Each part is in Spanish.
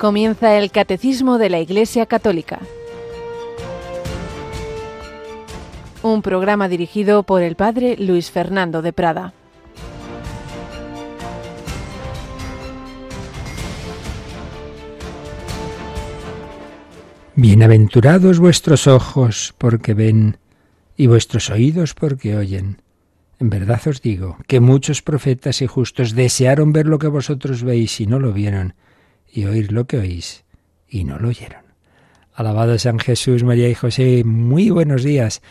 Comienza el Catecismo de la Iglesia Católica. Un programa dirigido por el Padre Luis Fernando de Prada. Bienaventurados vuestros ojos porque ven y vuestros oídos porque oyen. En verdad os digo que muchos profetas y justos desearon ver lo que vosotros veis y no lo vieron, y oír lo que oís y no lo oyeron. Alabado San Jesús, María y José, muy buenos días.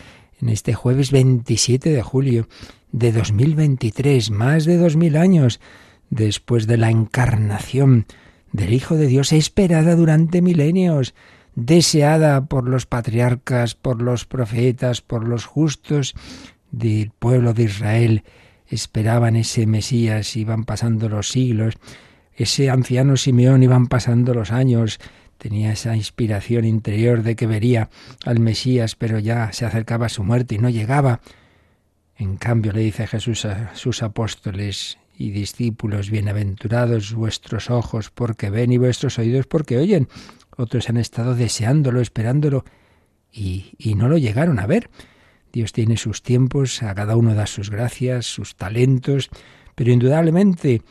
En este jueves 27 de julio de 2023, más de dos mil años después de la encarnación del Hijo de Dios, esperada durante milenios deseada por los patriarcas, por los profetas, por los justos del pueblo de Israel, esperaban ese Mesías, iban pasando los siglos, ese anciano Simeón iban pasando los años, tenía esa inspiración interior de que vería al Mesías, pero ya se acercaba a su muerte y no llegaba. En cambio le dice Jesús a sus apóstoles y discípulos, bienaventurados vuestros ojos porque ven y vuestros oídos porque oyen otros han estado deseándolo, esperándolo y, y no lo llegaron a ver. Dios tiene sus tiempos, a cada uno da sus gracias, sus talentos, pero indudablemente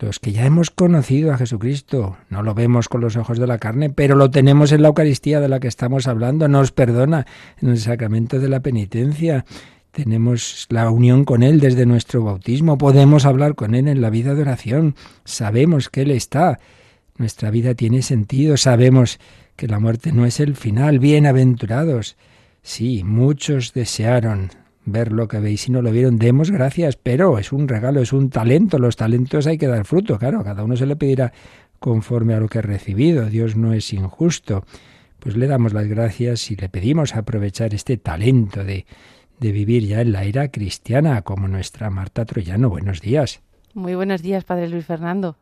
los que ya hemos conocido a Jesucristo, no lo vemos con los ojos de la carne, pero lo tenemos en la Eucaristía de la que estamos hablando, nos perdona en el sacramento de la penitencia, tenemos la unión con Él desde nuestro bautismo, podemos hablar con Él en la vida de oración, sabemos que Él está, nuestra vida tiene sentido, sabemos que la muerte no es el final. Bienaventurados. Sí, muchos desearon ver lo que veis y no lo vieron. Demos gracias, pero es un regalo, es un talento. Los talentos hay que dar fruto, claro, a cada uno se le pedirá conforme a lo que ha recibido. Dios no es injusto. Pues le damos las gracias y le pedimos aprovechar este talento de, de vivir ya en la era cristiana, como nuestra Marta Troyano. Buenos días. Muy buenos días, Padre Luis Fernando.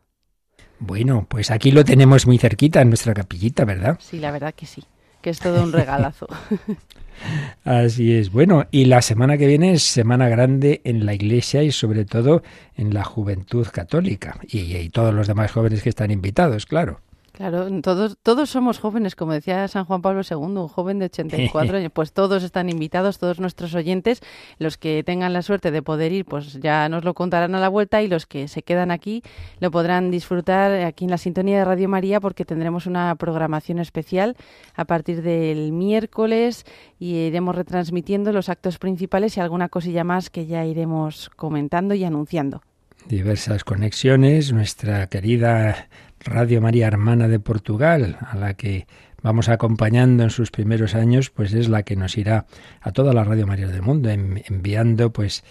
Bueno, pues aquí lo tenemos muy cerquita en nuestra capillita, ¿verdad? Sí, la verdad que sí, que es todo un regalazo. Así es. Bueno, y la semana que viene es semana grande en la Iglesia y sobre todo en la juventud católica y, todos los demás jóvenes que están invitados, claro. Claro, todos, todos somos jóvenes, como decía San Juan Pablo II, un joven de 84 años, pues todos están invitados, todos nuestros oyentes, los que tengan la suerte de poder ir, pues ya nos lo contarán a la vuelta y los que se quedan aquí lo podrán disfrutar aquí en la sintonía de Radio María porque tendremos una programación especial a partir del miércoles y iremos retransmitiendo los actos principales y alguna cosilla más que ya iremos comentando y anunciando diversas conexiones. Nuestra querida Radio María Hermana de Portugal, a la que vamos acompañando en sus primeros años, pues es la que nos irá a toda la Radio María del mundo enviando pues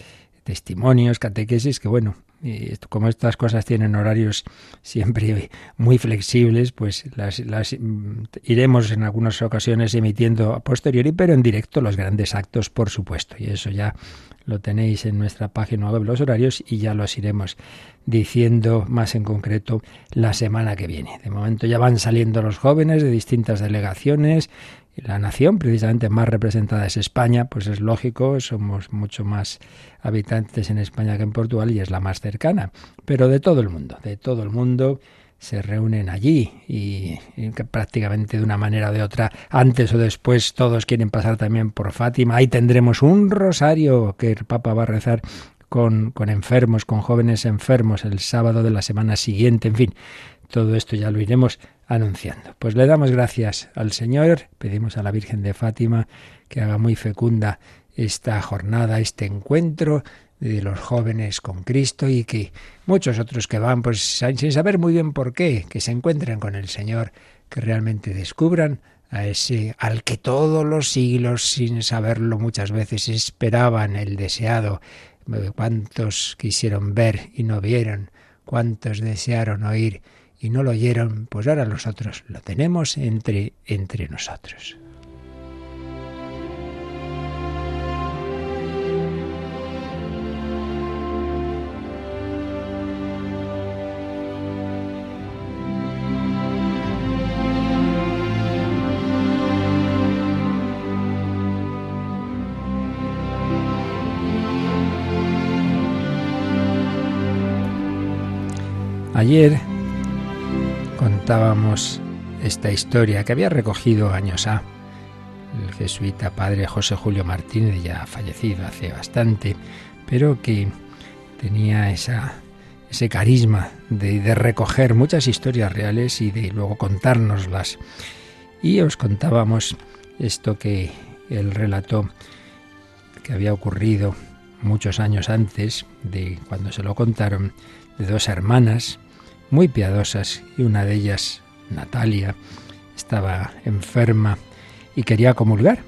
testimonios, catequesis, que bueno, como estas cosas tienen horarios siempre muy flexibles, pues las, las, mm, iremos en algunas ocasiones emitiendo a posteriori, pero en directo los grandes actos, por supuesto. Y eso ya lo tenéis en nuestra página web, los horarios, y ya los iremos diciendo más en concreto la semana que viene. De momento ya van saliendo los jóvenes de distintas delegaciones. La nación precisamente más representada es España, pues es lógico, somos mucho más habitantes en España que en Portugal y es la más cercana, pero de todo el mundo, de todo el mundo se reúnen allí y, que prácticamente de una manera o de otra, antes o después, todos quieren pasar también por Fátima. Ahí tendremos un rosario que el Papa va a rezar con, con enfermos, con jóvenes enfermos el sábado de la semana siguiente, en fin, todo esto ya lo iremos anunciando. Pues le damos gracias al Señor, pedimos a la Virgen de Fátima que haga muy fecunda esta jornada, este encuentro de los jóvenes con Cristo y que muchos otros que van pues sin saber muy bien por qué, que se encuentren con el Señor, que realmente descubran a ese al que todos los siglos sin saberlo muchas veces esperaban el deseado, cuántos quisieron ver y no vieron, cuántos desearon oír y no lo oyeron, pues ahora nosotros lo tenemos entre entre nosotros. Ayer contábamos esta historia que había recogido años A el jesuita padre José Julio Martínez, ya fallecido hace bastante, pero que tenía esa, ese carisma de, de recoger muchas historias reales y de luego contárnoslas. Y os contábamos esto que él relató que había ocurrido muchos años antes de cuando se lo contaron de dos hermanas muy piadosas y una de ellas, Natalia, estaba enferma y quería comulgar,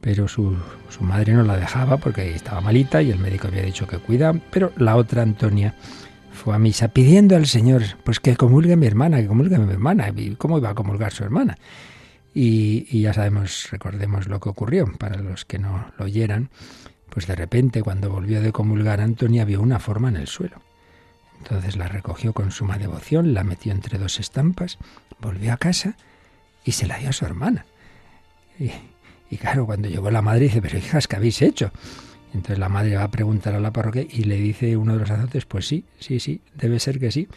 pero su, su, madre no la dejaba porque estaba malita y el médico había dicho que cuida, pero la otra, Antonia, fue a misa pidiendo al Señor pues que comulgue mi hermana, que comulgue mi hermana. ¿Y cómo iba a comulgar su hermana? Y, y ya sabemos, recordemos lo que ocurrió, para los que no lo oyeran, pues de repente cuando volvió de comulgar Antonia vio una forma en el suelo. Entonces la recogió con suma devoción, la metió entre dos estampas, volvió a casa y se la dio a su hermana. Y, claro, cuando llegó la madre dice, pero hijas, ¿qué habéis hecho? Entonces la madre va a preguntar a la parroquia y le dice uno de los sacerdotes, pues sí, sí, sí, debe ser que sí,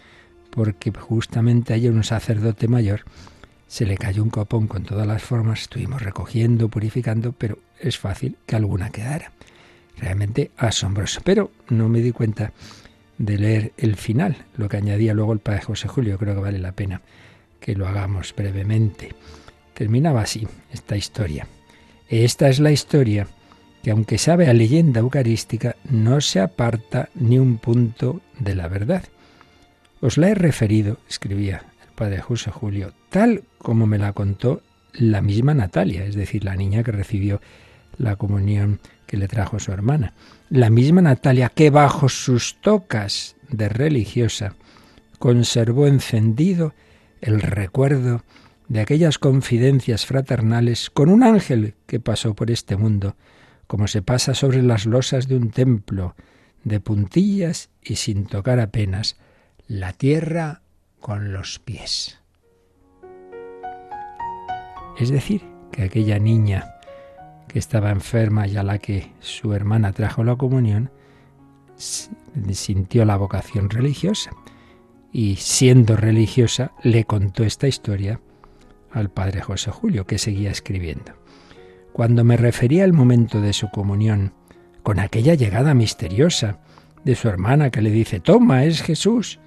porque justamente ayer un sacerdote mayor se le cayó un copón con todas las formas, estuvimos recogiendo, purificando, pero es fácil que alguna quedara. Realmente asombroso. Pero no me di cuenta de leer el final, lo que añadía luego el padre José Julio, creo que vale la pena que lo hagamos brevemente. Terminaba así esta historia. Esta es la historia que aunque sabe a leyenda eucarística, no se aparta ni un punto de la verdad. Os la he referido, escribía el padre José Julio, tal como me la contó la misma Natalia, es decir, la niña que recibió la comunión que le trajo su hermana. La misma Natalia que bajo sus tocas de religiosa conservó encendido el recuerdo de aquellas confidencias fraternales con un ángel que pasó por este mundo, como se pasa sobre las losas de un templo, de puntillas y sin tocar apenas la tierra con los pies. Es decir, que aquella niña que estaba enferma y a la que su hermana trajo la comunión, sintió la vocación religiosa y siendo religiosa le contó esta historia al padre José Julio, que seguía escribiendo. Cuando me refería al momento de su comunión, con aquella llegada misteriosa de su hermana que le dice, Toma, es Jesús,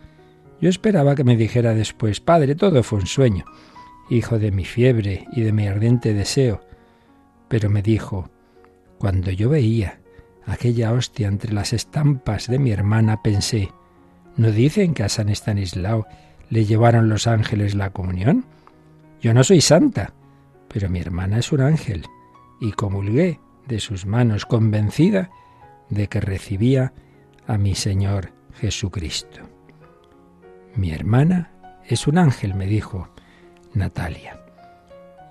yo esperaba que me dijera después, Padre, todo fue un sueño, hijo de mi fiebre y de mi ardiente deseo. Pero me dijo, cuando yo veía aquella hostia entre las estampas de mi hermana, pensé, ¿no dicen que a San Estanislao le llevaron los ángeles la comunión? Yo no soy santa, pero mi hermana es un ángel, y comulgué de sus manos convencida de que recibía a mi Señor Jesucristo. Mi hermana es un ángel, me dijo Natalia.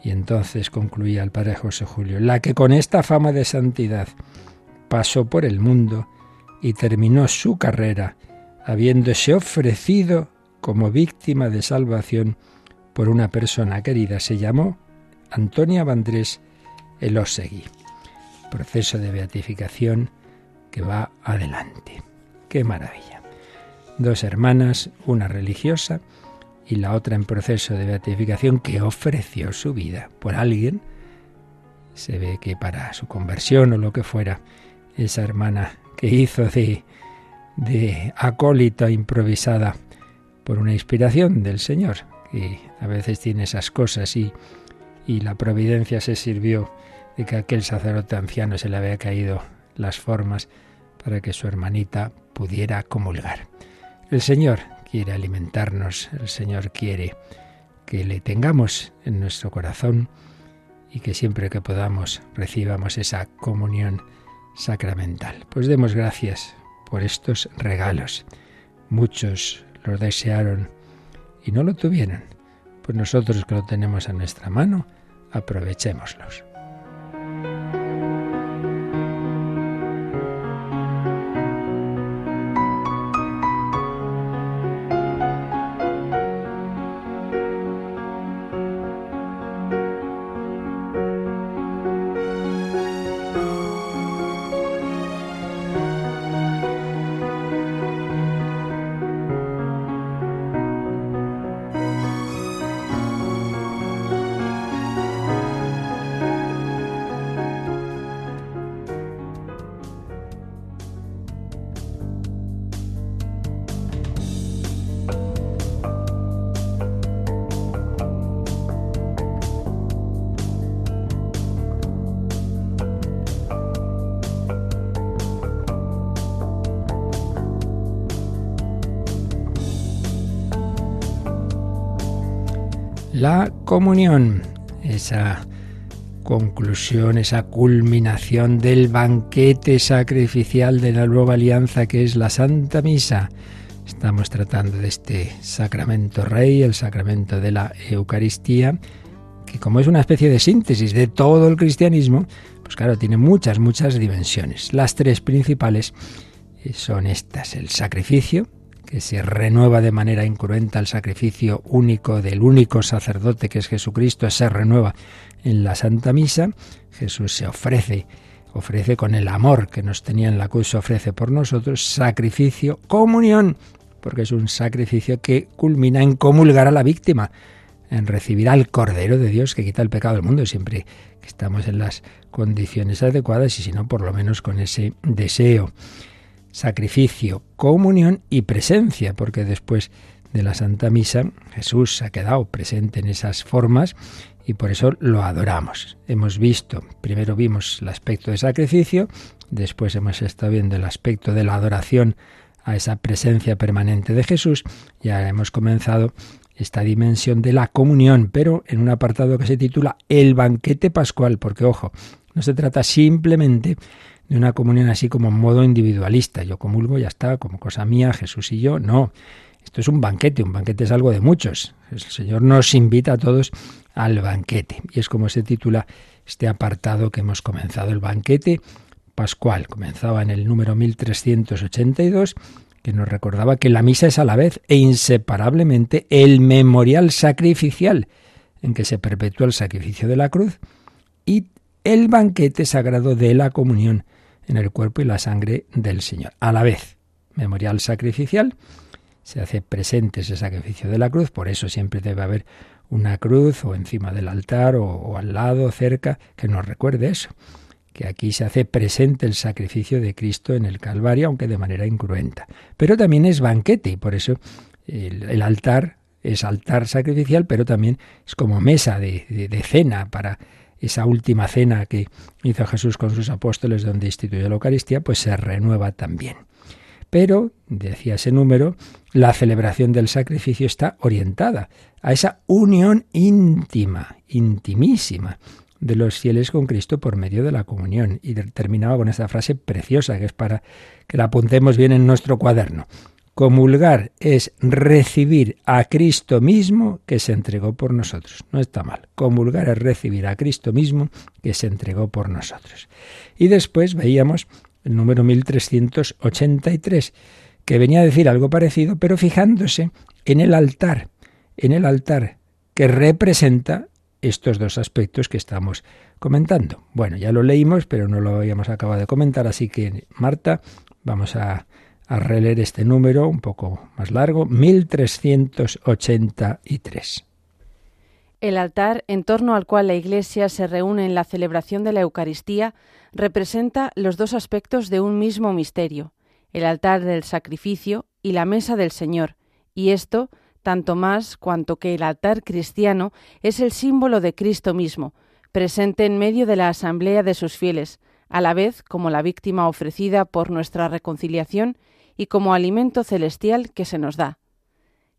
Y entonces concluía el padre José Julio, la que con esta fama de santidad pasó por el mundo y terminó su carrera habiéndose ofrecido como víctima de salvación por una persona querida. Se llamó Antonia Vandrés Elosegui. Proceso de beatificación que va adelante. ¡Qué maravilla! Dos hermanas, una religiosa y la otra en proceso de beatificación que ofreció su vida por alguien. Se ve que para su conversión o lo que fuera, esa hermana que hizo de, de acólita improvisada por una inspiración del Señor, y a veces tiene esas cosas y, y la providencia se sirvió de que aquel sacerdote anciano se le había caído las formas para que su hermanita pudiera comulgar. El Señor quiere alimentarnos, el Señor quiere que le tengamos en nuestro corazón y que siempre que podamos recibamos esa comunión sacramental. Pues demos gracias por estos regalos. Muchos los desearon y no lo tuvieron, pues nosotros que lo tenemos a nuestra mano, aprovechémoslos. Comunión, esa conclusión, esa culminación del banquete sacrificial de la nueva alianza que es la Santa Misa. Estamos tratando de este sacramento rey, el sacramento de la Eucaristía, que como es una especie de síntesis de todo el cristianismo, pues claro, tiene muchas, muchas dimensiones. Las tres principales son estas, el sacrificio, que se renueva de manera incruenta el sacrificio único del único sacerdote que es Jesucristo, se renueva en la Santa Misa. Jesús se ofrece, ofrece con el amor que nos tenía en la cruz, se ofrece por nosotros, sacrificio, comunión, porque es un sacrificio que culmina en comulgar a la víctima, en recibir al Cordero de Dios que quita el pecado del mundo, siempre que estamos en las condiciones adecuadas y si no, por lo menos con ese deseo sacrificio, comunión y presencia, porque después de la Santa Misa Jesús ha quedado presente en esas formas y por eso lo adoramos. Hemos visto, primero vimos el aspecto de sacrificio, después hemos estado viendo el aspecto de la adoración a esa presencia permanente de Jesús y ahora hemos comenzado esta dimensión de la comunión, pero en un apartado que se titula El banquete pascual, porque ojo, no se trata simplemente de una comunión así como en modo individualista. Yo comulgo, ya está, como cosa mía, Jesús y yo. No, esto es un banquete, un banquete es algo de muchos. El Señor nos invita a todos al banquete. Y es como se titula este apartado que hemos comenzado, el banquete pascual. Comenzaba en el número 1382 que nos recordaba que la misa es a la vez e inseparablemente el memorial sacrificial en que se perpetúa el sacrificio de la cruz y el banquete sagrado de la comunión en el cuerpo y la sangre del Señor. A la vez, memorial sacrificial, se hace presente ese sacrificio de la cruz, por eso siempre debe haber una cruz o encima del altar o, al lado, cerca, que nos recuerde eso, que aquí se hace presente el sacrificio de Cristo en el Calvario, aunque de manera incruenta. Pero también es banquete y por eso el, altar es altar sacrificial, pero también es como mesa de, de cena para esa última cena que hizo Jesús con sus apóstoles donde instituyó la Eucaristía, pues se renueva también. Pero, decía ese número, la celebración del sacrificio está orientada a esa unión íntima, intimísima de los fieles con Cristo por medio de la comunión. Y terminaba con esta frase preciosa que es para que la apuntemos bien en nuestro cuaderno. Comulgar es recibir a Cristo mismo que se entregó por nosotros. No está mal. Comulgar es recibir a Cristo mismo que se entregó por nosotros. Y después veíamos el número 1383, que venía a decir algo parecido, pero fijándose en el altar, en el altar que representa estos dos aspectos que estamos comentando. Bueno, ya lo leímos, pero no lo habíamos acabado de comentar, así que Marta, vamos a a releer este número un poco más largo, 1383. El altar en torno al cual la Iglesia se reúne en la celebración de la Eucaristía representa los dos aspectos de un mismo misterio, el altar del sacrificio y la mesa del Señor, y esto tanto más cuanto que el altar cristiano es el símbolo de Cristo mismo, presente en medio de la asamblea de sus fieles, a la vez como la víctima ofrecida por nuestra reconciliación y como alimento celestial que se nos da.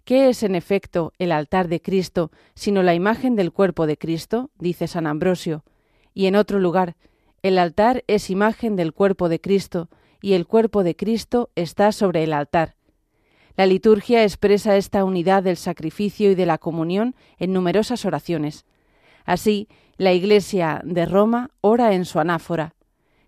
¿Qué es en efecto el altar de Cristo sino la imagen del cuerpo de Cristo? dice San Ambrosio. Y en otro lugar, el altar es imagen del cuerpo de Cristo, y el cuerpo de Cristo está sobre el altar. La liturgia expresa esta unidad del sacrificio y de la comunión en numerosas oraciones. Así, la Iglesia de Roma ora en su anáfora.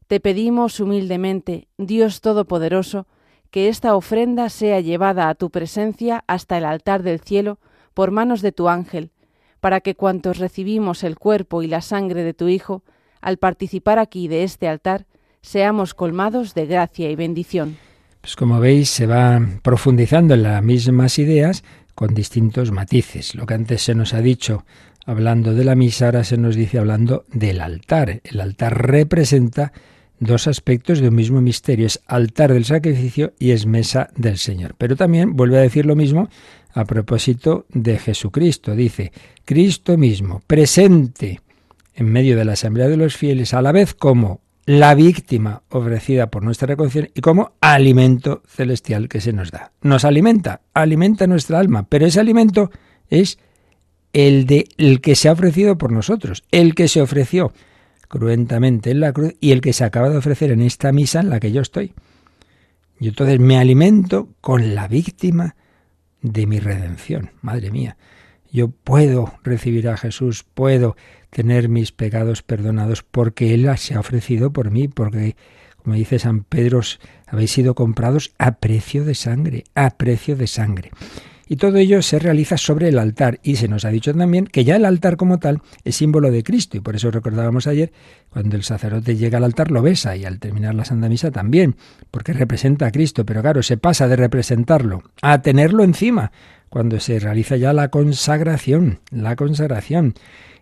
Te pedimos humildemente, Dios Todopoderoso, que esta ofrenda sea llevada a tu presencia hasta el altar del cielo por manos de tu ángel, para que cuantos recibimos el cuerpo y la sangre de tu Hijo, al participar aquí de este altar, seamos colmados de gracia y bendición. Pues como veis, se va profundizando en las mismas ideas con distintos matices. Lo que antes se nos ha dicho hablando de la misa, ahora se nos dice hablando del altar. El altar representa dos aspectos de un mismo misterio. Es altar del sacrificio y es mesa del Señor. Pero también vuelve a decir lo mismo a propósito de Jesucristo. Dice, Cristo mismo, presente en medio de la asamblea de los fieles, a la vez como la víctima ofrecida por nuestra reconciliación y como alimento celestial que se nos da. Nos alimenta, alimenta nuestra alma, pero ese alimento es el de el que se ha ofrecido por nosotros, el que se ofreció cruentamente en la cruz y el que se acaba de ofrecer en esta misa en la que yo estoy. Yo entonces me alimento con la víctima de mi redención. Madre mía, yo puedo recibir a Jesús, puedo tener mis pecados perdonados porque Él se ha ofrecido por mí, porque, como dice San Pedro, habéis sido comprados a precio de sangre, a precio de sangre. Y todo ello se realiza sobre el altar. Y se nos ha dicho también que ya el altar como tal es símbolo de Cristo. Y por eso recordábamos ayer, cuando el sacerdote llega al altar lo besa y al terminar la Santa Misa también, porque representa a Cristo. Pero claro, se pasa de representarlo a tenerlo encima, cuando se realiza ya la consagración, la consagración.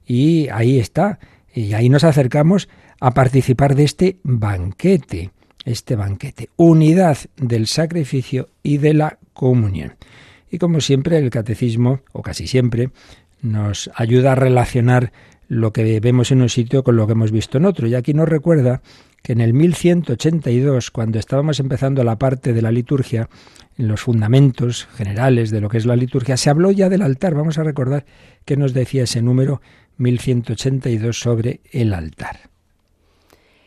Y ahí está. Y ahí nos acercamos a participar de este banquete, este banquete, unidad del sacrificio y de la comunión. Y como siempre, el catecismo, o casi siempre, nos ayuda a relacionar lo que vemos en un sitio con lo que hemos visto en otro. Y aquí nos recuerda que en el 1182, cuando estábamos empezando la parte de la liturgia, en los fundamentos generales de lo que es la liturgia, se habló ya del altar. Vamos a recordar qué nos decía ese número 1182 sobre el altar.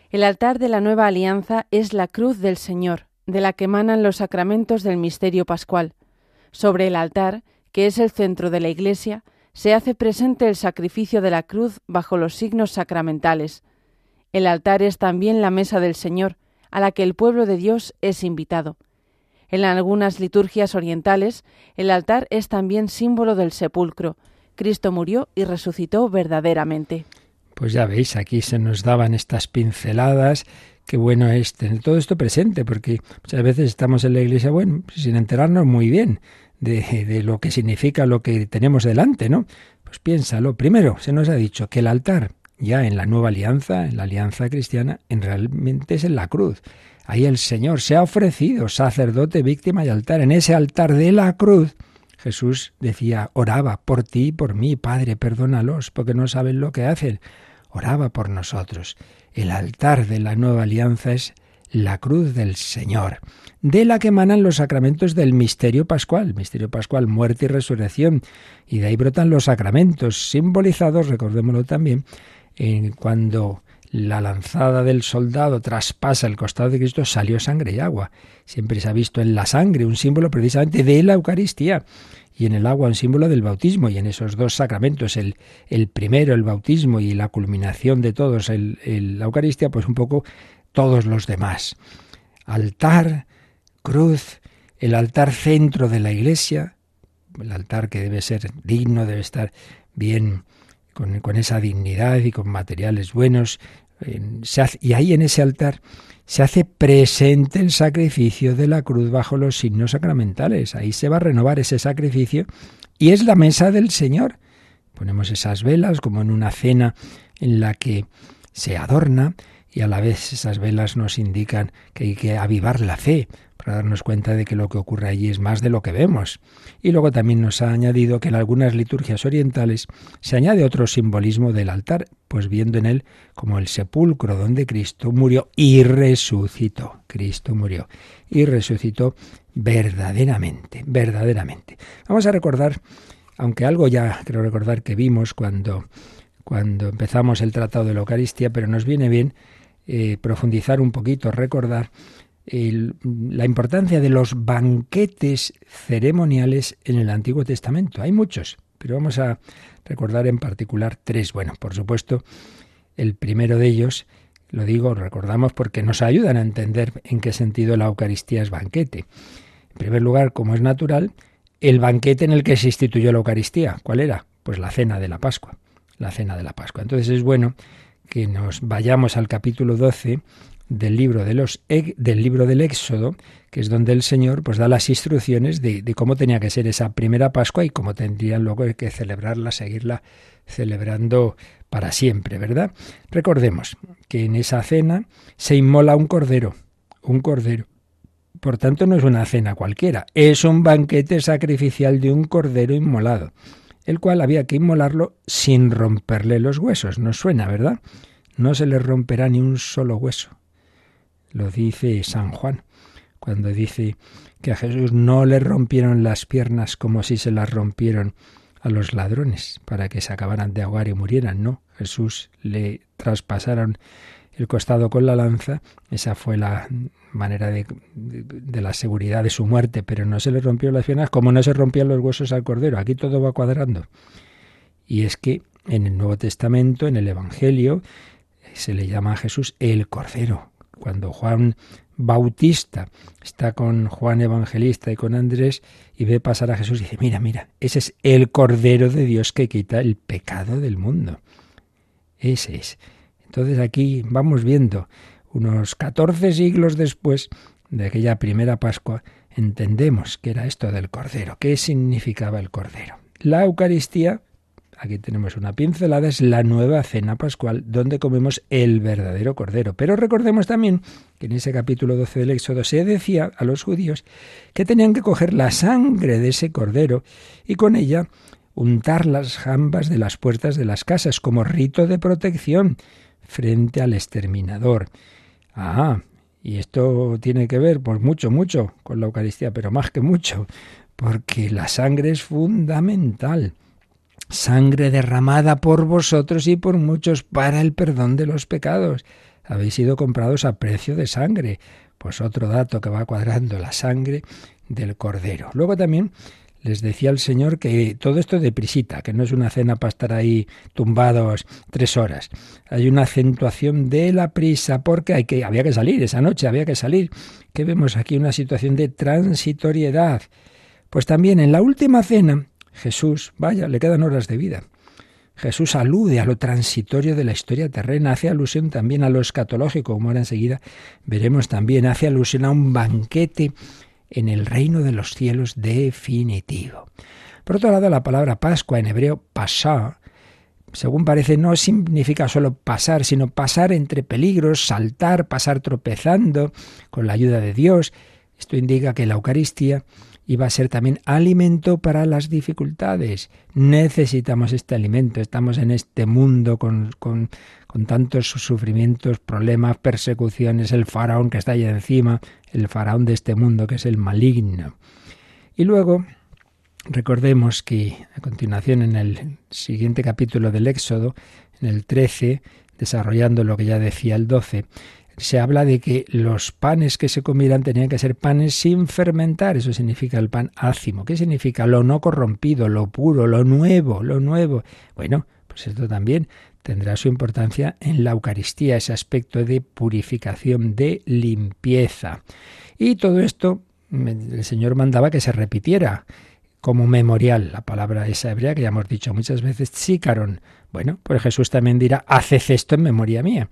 El altar de la nueva alianza es la cruz del Señor, de la que emanan los sacramentos del misterio pascual. Sobre el altar, que es el centro de la Iglesia, se hace presente el sacrificio de la cruz bajo los signos sacramentales. El altar es también la mesa del Señor, a la que el pueblo de Dios es invitado. En algunas liturgias orientales, el altar es también símbolo del sepulcro. Cristo murió y resucitó verdaderamente. Pues ya veis, aquí se nos daban estas pinceladas. Qué bueno es tener todo esto presente, porque muchas veces estamos en la iglesia, bueno, sin enterarnos muy bien de, lo que significa lo que tenemos delante, ¿no? Pues piénsalo. Primero, se nos ha dicho que el altar, ya en la nueva alianza, en la alianza cristiana, en realmente es en la cruz. Ahí el Señor se ha ofrecido sacerdote, víctima y altar. En ese altar de la cruz, Jesús decía, oraba por ti y por mí, Padre, perdónalos, porque no saben lo que hacen. Oraba por nosotros. El altar de la nueva alianza es la cruz del Señor, de la que emanan los sacramentos del misterio pascual, misterio pascual, muerte y resurrección, y de ahí brotan los sacramentos simbolizados, recordémoslo también, en cuando la lanzada del soldado traspasa el costado de Cristo, salió sangre y agua. Siempre se ha visto en la sangre un símbolo precisamente de la Eucaristía y en el agua un símbolo del bautismo. Y en esos dos sacramentos, el, el primero, el bautismo, y la culminación de todos, el, la Eucaristía, pues un poco todos los demás. Altar, cruz, el altar centro de la iglesia, el altar que debe ser digno, debe estar bien con, con esa dignidad y con materiales buenos. y ahí en ese altar se hace presente el sacrificio de la cruz bajo los signos sacramentales. Ahí se va a renovar ese sacrificio y es la mesa del Señor. Ponemos esas velas como en una cena en la que se adorna y a la vez esas velas nos indican que hay que avivar la fe para darnos cuenta de que lo que ocurre allí es más de lo que vemos. Y luego también nos ha añadido que en algunas liturgias orientales se añade otro simbolismo del altar, pues viendo en él como el sepulcro donde Cristo murió y resucitó. Cristo murió y resucitó verdaderamente, verdaderamente. Vamos a recordar, aunque algo ya creo recordar que vimos cuando cuando empezamos el tratado de la Eucaristía, pero nos viene bien eh, profundizar un poquito, recordar la importancia de los banquetes ceremoniales en el Antiguo Testamento. Hay muchos, pero vamos a recordar en particular tres. Bueno, por supuesto, el primero de ellos, lo digo, recordamos porque nos ayudan a entender en qué sentido la Eucaristía es banquete. En primer lugar, como es natural, el banquete en el que se instituyó la Eucaristía. ¿Cuál era? Pues la cena de la Pascua. La cena de la Pascua. Entonces es bueno que nos vayamos al capítulo 12 del libro, los, del libro del Éxodo, que es donde el Señor pues, da las instrucciones de, de, cómo tenía que ser esa primera Pascua y cómo tendrían luego que celebrarla, seguirla celebrando para siempre, ¿verdad? Recordemos que en esa cena se inmola un cordero, un cordero. Por tanto, no es una cena cualquiera, es un banquete sacrificial de un cordero inmolado el cual había que inmolarlo sin romperle los huesos. Nos suena, ¿verdad? No se le romperá ni un solo hueso. Lo dice San Juan, cuando dice que a Jesús no le rompieron las piernas como si se las rompieron a los ladrones para que se acabaran de ahogar y murieran. No, Jesús le traspasaron el costado con la lanza, esa fue la manera de, de, la seguridad de su muerte, pero no se le rompió las piernas como no se rompían los huesos al cordero. Aquí todo va cuadrando. Y es que en el Nuevo Testamento, en el Evangelio, se le llama a Jesús el Cordero. Cuando Juan Bautista está con Juan Evangelista y con Andrés y ve pasar a Jesús y dice, mira, mira, ese es el Cordero de Dios que quita el pecado del mundo. Ese es. Entonces aquí vamos viendo, unos 14 siglos después de aquella primera Pascua, entendemos que era esto del Cordero, qué significaba el Cordero. La Eucaristía aquí tenemos una pincelada, es la nueva cena pascual donde comemos el verdadero cordero. Pero recordemos también que en ese capítulo 12 del Éxodo se decía a los judíos que tenían que coger la sangre de ese cordero y con ella untar las jambas de las puertas de las casas como rito de protección frente al exterminador. Ah, y esto tiene que ver, pues mucho, mucho con la Eucaristía, pero más que mucho, porque la sangre es fundamental sangre derramada por vosotros y por muchos para el perdón de los pecados. Habéis sido comprados a precio de sangre. Pues otro dato que va cuadrando, la sangre del cordero. Luego también les decía el Señor que todo esto de prisita, que no es una cena para estar ahí tumbados tres horas. Hay una acentuación de la prisa porque hay que, había que salir, esa noche había que salir. Que vemos aquí una situación de transitoriedad. Pues también en la última cena Jesús, vaya, le quedan horas de vida. Jesús alude a lo transitorio de la historia terrena, hace alusión también a lo escatológico, como ahora enseguida veremos también, hace alusión a un banquete en el reino de los cielos definitivo. Por otro lado, la palabra Pascua en hebreo pasá, según parece, no significa solo pasar, sino pasar entre peligros, saltar, pasar tropezando con la ayuda de Dios. Esto indica que la Eucaristía va a ser también alimento para las dificultades. Necesitamos este alimento. Estamos en este mundo con, con, con, tantos sufrimientos, problemas, persecuciones, el faraón que está ahí encima, el faraón de este mundo que es el maligno. Y luego recordemos que a continuación en el siguiente capítulo del Éxodo, en el 13, desarrollando lo que ya decía el 12, se habla de que los panes que se comieran tenían que ser panes sin fermentar. Eso significa el pan ácimo. ¿Qué significa? Lo no corrompido, lo puro, lo nuevo, lo nuevo. Bueno, pues esto también tendrá su importancia en la Eucaristía, ese aspecto de purificación, de limpieza. Y todo esto el Señor mandaba que se repitiera como memorial, la palabra esa hebrea que ya hemos dicho muchas veces, sícaron. Bueno, pues Jesús también dirá, haced esto en memoria mía.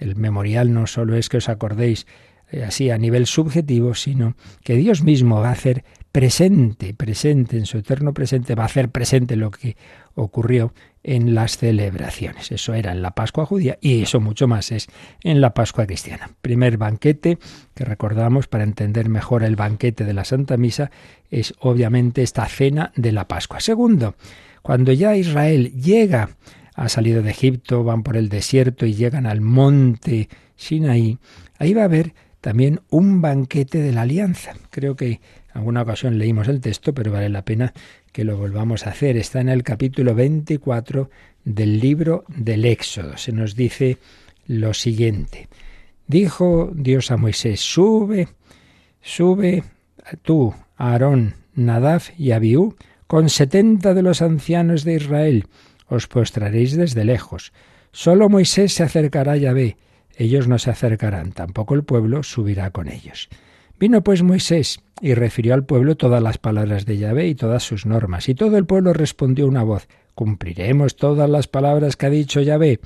El memorial no solo es que os acordéis eh, así a nivel subjetivo, sino que Dios mismo va a hacer presente, presente, en su eterno presente, va a hacer presente lo que ocurrió en las celebraciones. Eso era en la Pascua judía y eso mucho más es en la Pascua cristiana. Primer banquete que recordamos para entender mejor el banquete de la Santa Misa es obviamente esta cena de la Pascua. Segundo, cuando ya Israel llega ha salido de Egipto, van por el desierto y llegan al monte Sinaí, ahí va a haber también un banquete de la alianza. Creo que en alguna ocasión leímos el texto, pero vale la pena que lo volvamos a hacer. Está en el capítulo 24 del libro del Éxodo. Se nos dice lo siguiente. Dijo Dios a Moisés, sube, sube tú, Aarón, Nadab y Abiú, con setenta de los ancianos de Israel, os postraréis desde lejos. Solo Moisés se acercará a Yahvé, ellos no se acercarán, tampoco el pueblo subirá con ellos. Vino pues Moisés y refirió al pueblo todas las palabras de Yahvé y todas sus normas, y todo el pueblo respondió una voz, cumpliremos todas las palabras que ha dicho Yahvé.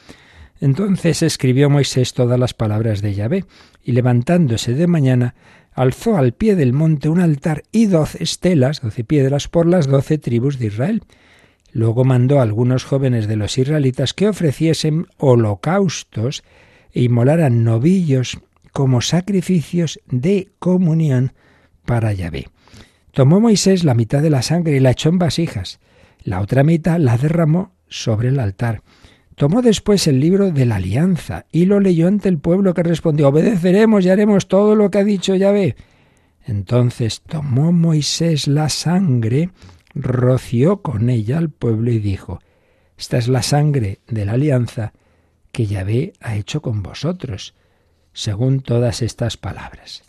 Entonces escribió Moisés todas las palabras de Yahvé, y levantándose de mañana, alzó al pie del monte un altar y doce estelas, doce piedras, por las doce tribus de Israel, Luego mandó a algunos jóvenes de los israelitas que ofreciesen holocaustos e inmolaran novillos como sacrificios de comunión para Yahvé. Tomó Moisés la mitad de la sangre y la echó en vasijas. La otra mitad la derramó sobre el altar. Tomó después el libro de la alianza y lo leyó ante el pueblo que respondió, obedeceremos y haremos todo lo que ha dicho Yahvé. Entonces tomó Moisés la sangre roció con ella al pueblo y dijo, Esta es la sangre de la alianza que Yahvé ha hecho con vosotros, según todas estas palabras.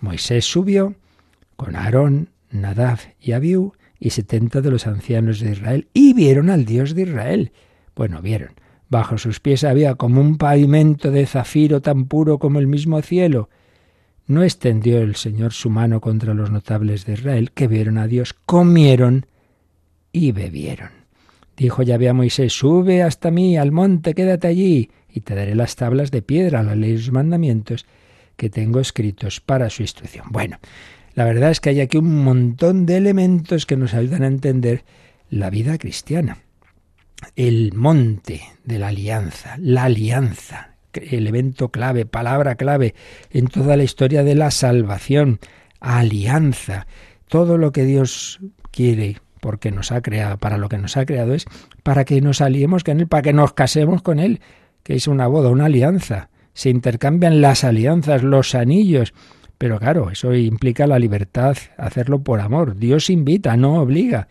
Moisés subió con Aarón, Nadab y Abiú y setenta de los ancianos de Israel y vieron al Dios de Israel. Bueno, vieron. Bajo sus pies había como un pavimento de zafiro tan puro como el mismo cielo. No extendió el Señor su mano contra los notables de Israel, que vieron a Dios, comieron y bebieron. Dijo Yahvé a Moisés, sube hasta mí al monte, quédate allí, y te daré las tablas de piedra, la ley y los mandamientos que tengo escritos para su instrucción. Bueno, la verdad es que hay aquí un montón de elementos que nos ayudan a entender la vida cristiana. El monte de la alianza, la alianza, elemento clave, palabra clave en toda la historia de la salvación, alianza, todo lo que Dios quiere porque nos ha creado, para lo que nos ha creado es para que nos aliemos con Él, para que nos casemos con Él, que es una boda, una alianza. Se intercambian las alianzas, los anillos, pero claro, eso implica la libertad, hacerlo por amor. Dios invita, no obliga.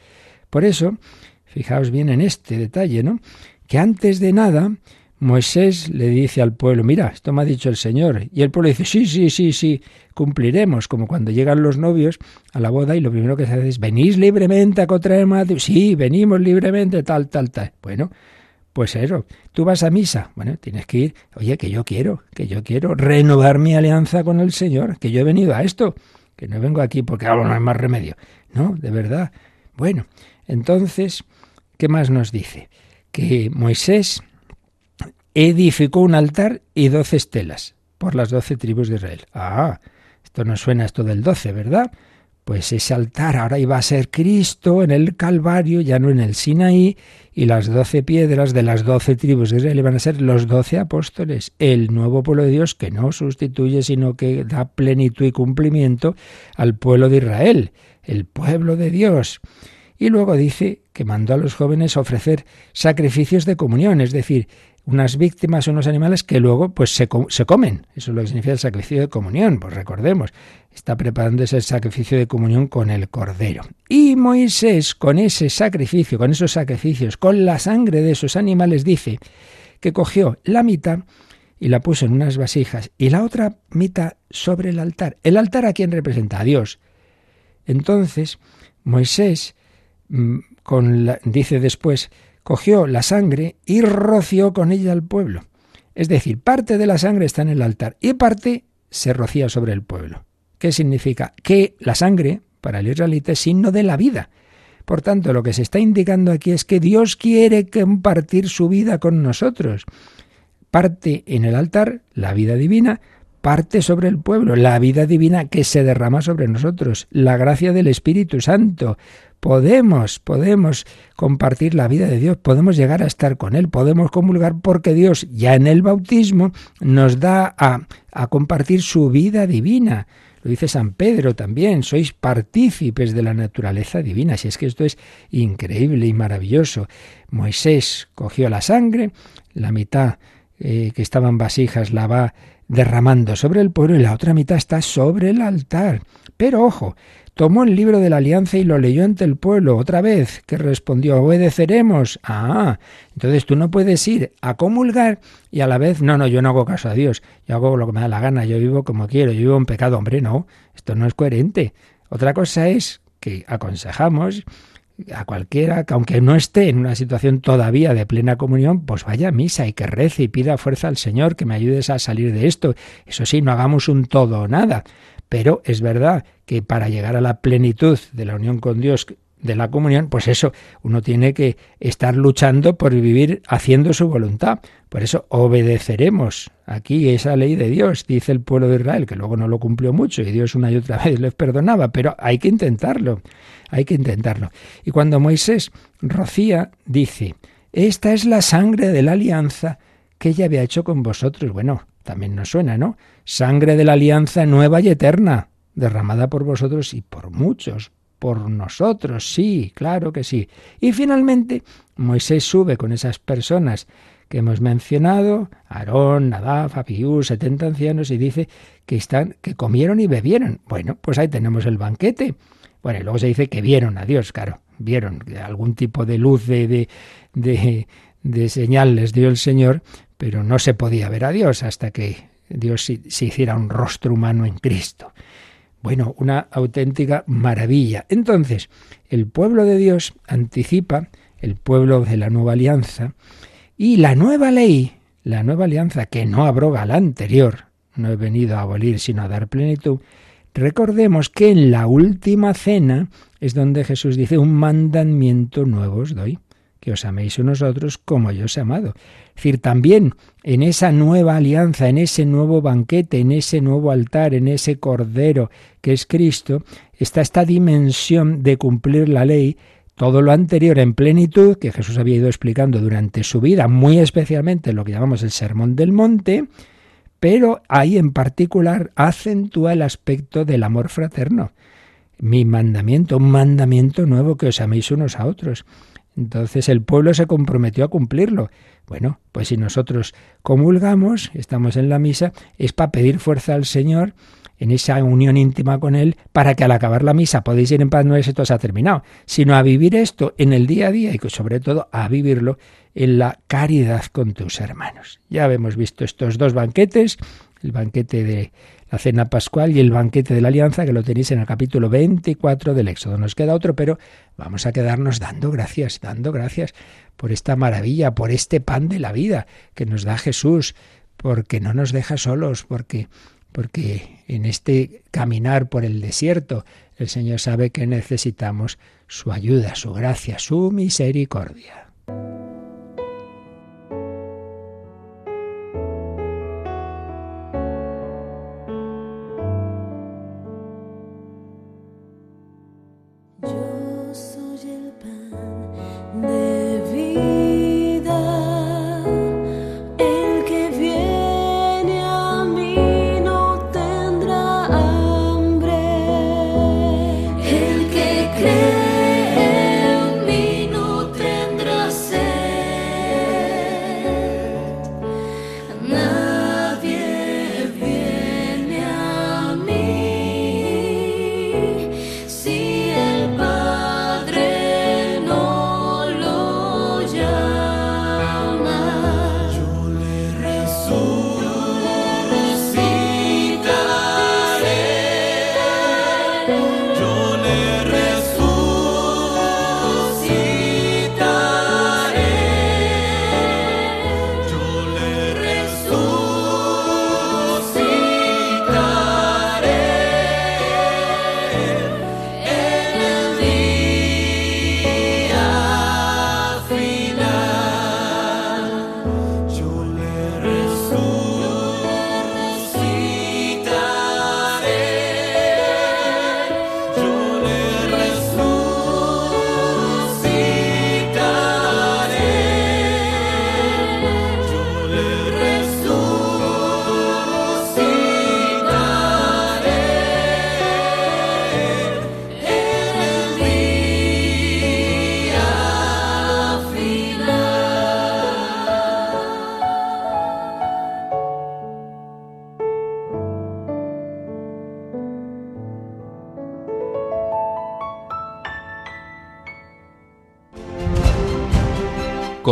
Por eso, fijaos bien en este detalle, ¿no? Que antes de nada, Moisés le dice al pueblo, mira, esto me ha dicho el Señor. Y el pueblo dice, sí, sí, sí, sí, cumpliremos. Como cuando llegan los novios a la boda y lo primero que se hace es, ¿venís libremente a contraerme a Sí, venimos libremente, tal, tal, tal. Bueno, pues eso, tú vas a misa, bueno, tienes que ir, oye, que yo quiero, que yo quiero renovar mi alianza con el Señor, que yo he venido a esto, que no vengo aquí porque algo no hay más remedio. No, de verdad. Bueno, entonces, ¿qué más nos dice? Que Moisés edificó un altar y doce estelas por las doce tribus de Israel. Ah, esto no suena esto del doce, ¿verdad? Pues ese altar ahora iba a ser Cristo en el Calvario, ya no en el Sinaí, y las doce piedras de las doce tribus de Israel iban a ser los doce apóstoles, el nuevo pueblo de Dios que no sustituye, sino que da plenitud y cumplimiento al pueblo de Israel, el pueblo de Dios. Y luego dice que mandó a los jóvenes ofrecer sacrificios de comunión, es decir, unas víctimas, unos animales que luego pues se, se, comen. Eso es lo que significa el sacrificio de comunión. Pues recordemos, está preparando ese sacrificio de comunión con el cordero. Y Moisés, con ese sacrificio, con esos sacrificios, con la sangre de esos animales, dice que cogió la mitad y la puso en unas vasijas y la otra mitad sobre el altar. ¿El altar a quién representa? A Dios. Entonces, Moisés, mm, dice después, cogió la sangre y roció con ella al pueblo. Es decir, parte de la sangre está en el altar y parte se rocía sobre el pueblo. ¿Qué significa? Que la sangre, para el israelita, es signo de la vida. Por tanto, lo que se está indicando aquí es que Dios quiere compartir su vida con nosotros. Parte en el altar, la vida divina, parte sobre el pueblo, la vida divina que se derrama sobre nosotros, la gracia del Espíritu Santo, podemos, podemos compartir la vida de Dios, podemos llegar a estar con Él, podemos comulgar porque Dios ya en el bautismo nos da a, compartir su vida divina. Lo dice San Pedro también, sois partícipes de la naturaleza divina. Si es que esto es increíble y maravilloso. Moisés cogió la sangre, la mitad eh, que estaba en vasijas la va derramando sobre el pueblo y la otra mitad está sobre el altar. Pero ojo, tomó el libro de la alianza y lo leyó ante el pueblo otra vez, que respondió, obedeceremos. Ah, entonces tú no puedes ir a comulgar y a la vez, no, no, yo no hago caso a Dios, yo hago lo que me da la gana, yo vivo como quiero, yo vivo en pecado, hombre, no, esto no es coherente. Otra cosa es que aconsejamos a cualquiera que aunque no esté en una situación todavía de plena comunión, pues vaya a misa y que rece y pida fuerza al Señor que me ayudes a salir de esto. Eso sí, no hagamos un todo o nada. Pero es verdad que para llegar a la plenitud de la unión con Dios, de la comunión, pues eso, uno tiene que estar luchando por vivir haciendo su voluntad. Por eso obedeceremos aquí esa ley de Dios, dice el pueblo de Israel, que luego no lo cumplió mucho y Dios una y otra vez les perdonaba, pero hay que intentarlo, hay que intentarlo. Y cuando Moisés rocía, dice, esta es la sangre de la alianza que ella había hecho con vosotros. Bueno, también nos suena, ¿no? Sangre de la alianza nueva y eterna, derramada por vosotros y por muchos, por nosotros, sí, claro que sí. Y finalmente, Moisés sube con esas personas que hemos mencionado, Aarón, Nadab, Abiú, setenta ancianos, y dice que están, que comieron y bebieron. Bueno, pues ahí tenemos el banquete. Bueno, y luego se dice que vieron a Dios, claro, vieron algún tipo de luz de, de, de señal les dio el Señor, pero no se podía ver a Dios hasta que Dios se hiciera un rostro humano en Cristo. Bueno, una auténtica maravilla. Entonces, el pueblo de Dios anticipa el pueblo de la nueva alianza y la nueva ley, la nueva alianza que no abroga la anterior, no he venido a abolir sino a dar plenitud, recordemos que en la última cena es donde Jesús dice un mandamiento nuevo os doy que os améis unos a otros como yo os he amado. Es decir, también en esa nueva alianza, en ese nuevo banquete, en ese nuevo altar, en ese cordero que es Cristo, está esta dimensión de cumplir la ley, todo lo anterior en plenitud, que Jesús había ido explicando durante su vida, muy especialmente lo que llamamos el Sermón del Monte, pero ahí en particular acentúa el aspecto del amor fraterno. Mi mandamiento, un mandamiento nuevo que os améis unos a otros. Entonces el pueblo se comprometió a cumplirlo. Bueno, pues si nosotros comulgamos, estamos en la misa, es para pedir fuerza al Señor en esa unión íntima con Él, para que al acabar la misa podéis ir en paz, no es esto se ha terminado, sino a vivir esto en el día a día y sobre todo a vivirlo en la caridad con tus hermanos. Ya hemos visto estos dos banquetes, el banquete de la cena pascual y el banquete de la alianza, que lo tenéis en el capítulo 24 del Éxodo. Nos queda otro, pero vamos a quedarnos dando gracias, dando gracias por esta maravilla, por este pan de la vida que nos da Jesús, porque no nos deja solos, porque porque en este caminar por el desierto el Señor sabe que necesitamos su ayuda, su gracia, su misericordia.